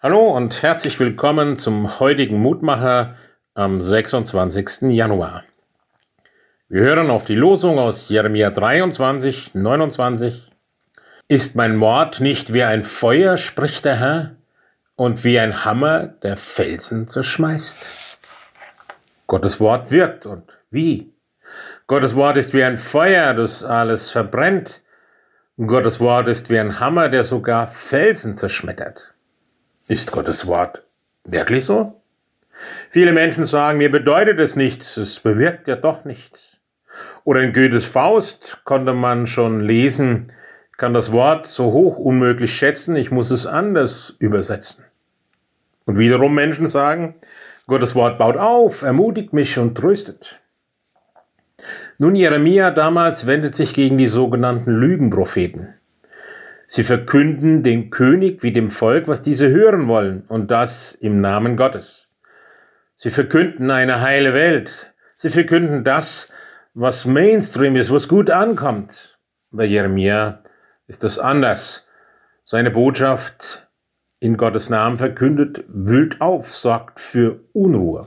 Hallo und herzlich willkommen zum heutigen Mutmacher am 26. Januar. Wir hören auf die Losung aus Jeremia 23, 29. Ist mein Mord nicht wie ein Feuer, spricht der Herr, und wie ein Hammer, der Felsen zerschmeißt? Gottes Wort wirkt und wie? Gottes Wort ist wie ein Feuer, das alles verbrennt. Gottes Wort ist wie ein Hammer, der sogar Felsen zerschmettert. Ist Gottes Wort wirklich so? Viele Menschen sagen, mir bedeutet es nichts, es bewirkt ja doch nichts. Oder in Goethes Faust konnte man schon lesen, kann das Wort so hoch unmöglich schätzen, ich muss es anders übersetzen. Und wiederum Menschen sagen, Gottes Wort baut auf, ermutigt mich und tröstet. Nun, Jeremia damals wendet sich gegen die sogenannten Lügenpropheten. Sie verkünden dem König wie dem Volk, was diese hören wollen, und das im Namen Gottes. Sie verkünden eine heile Welt. Sie verkünden das, was Mainstream ist, was gut ankommt. Bei Jeremia ist das anders. Seine Botschaft in Gottes Namen verkündet, wühlt auf, sorgt für Unruhe.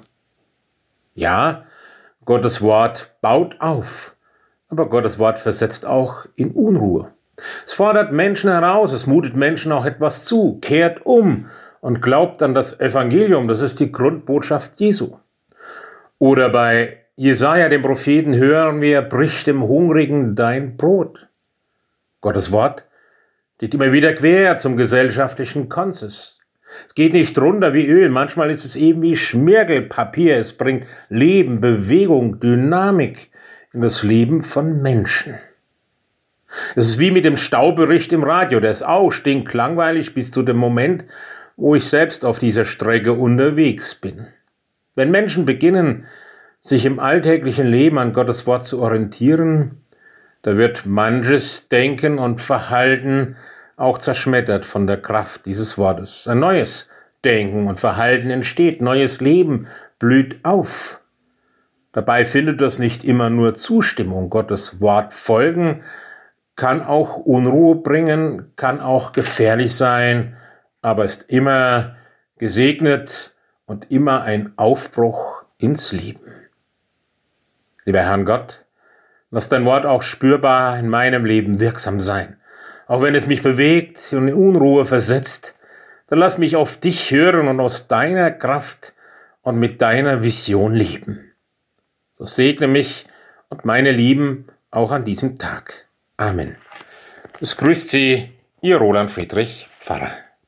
Ja, Gottes Wort baut auf, aber Gottes Wort versetzt auch in Unruhe. Es fordert Menschen heraus, es mutet Menschen auch etwas zu, kehrt um und glaubt an das Evangelium, das ist die Grundbotschaft Jesu. Oder bei Jesaja, dem Propheten, hören wir, bricht dem Hungrigen dein Brot. Gottes Wort steht immer wieder quer zum gesellschaftlichen Konsens. Es geht nicht runter wie Öl, manchmal ist es eben wie Schmirgelpapier. Es bringt Leben, Bewegung, Dynamik in das Leben von Menschen. Es ist wie mit dem Staubericht im Radio. Der ist auch stinklangweilig bis zu dem Moment, wo ich selbst auf dieser Strecke unterwegs bin. Wenn Menschen beginnen, sich im alltäglichen Leben an Gottes Wort zu orientieren, da wird manches Denken und Verhalten auch zerschmettert von der Kraft dieses Wortes. Ein neues Denken und Verhalten entsteht, neues Leben blüht auf. Dabei findet das nicht immer nur Zustimmung. Gottes Wort folgen kann auch Unruhe bringen, kann auch gefährlich sein, aber ist immer gesegnet und immer ein Aufbruch ins Leben. Lieber Herrn Gott, lass dein Wort auch spürbar in meinem Leben wirksam sein. Auch wenn es mich bewegt und in Unruhe versetzt, dann lass mich auf dich hören und aus deiner Kraft und mit deiner Vision leben. So segne mich und meine Lieben auch an diesem Tag. Amen. Es grüßt Sie, Ihr Roland Friedrich Pfarrer.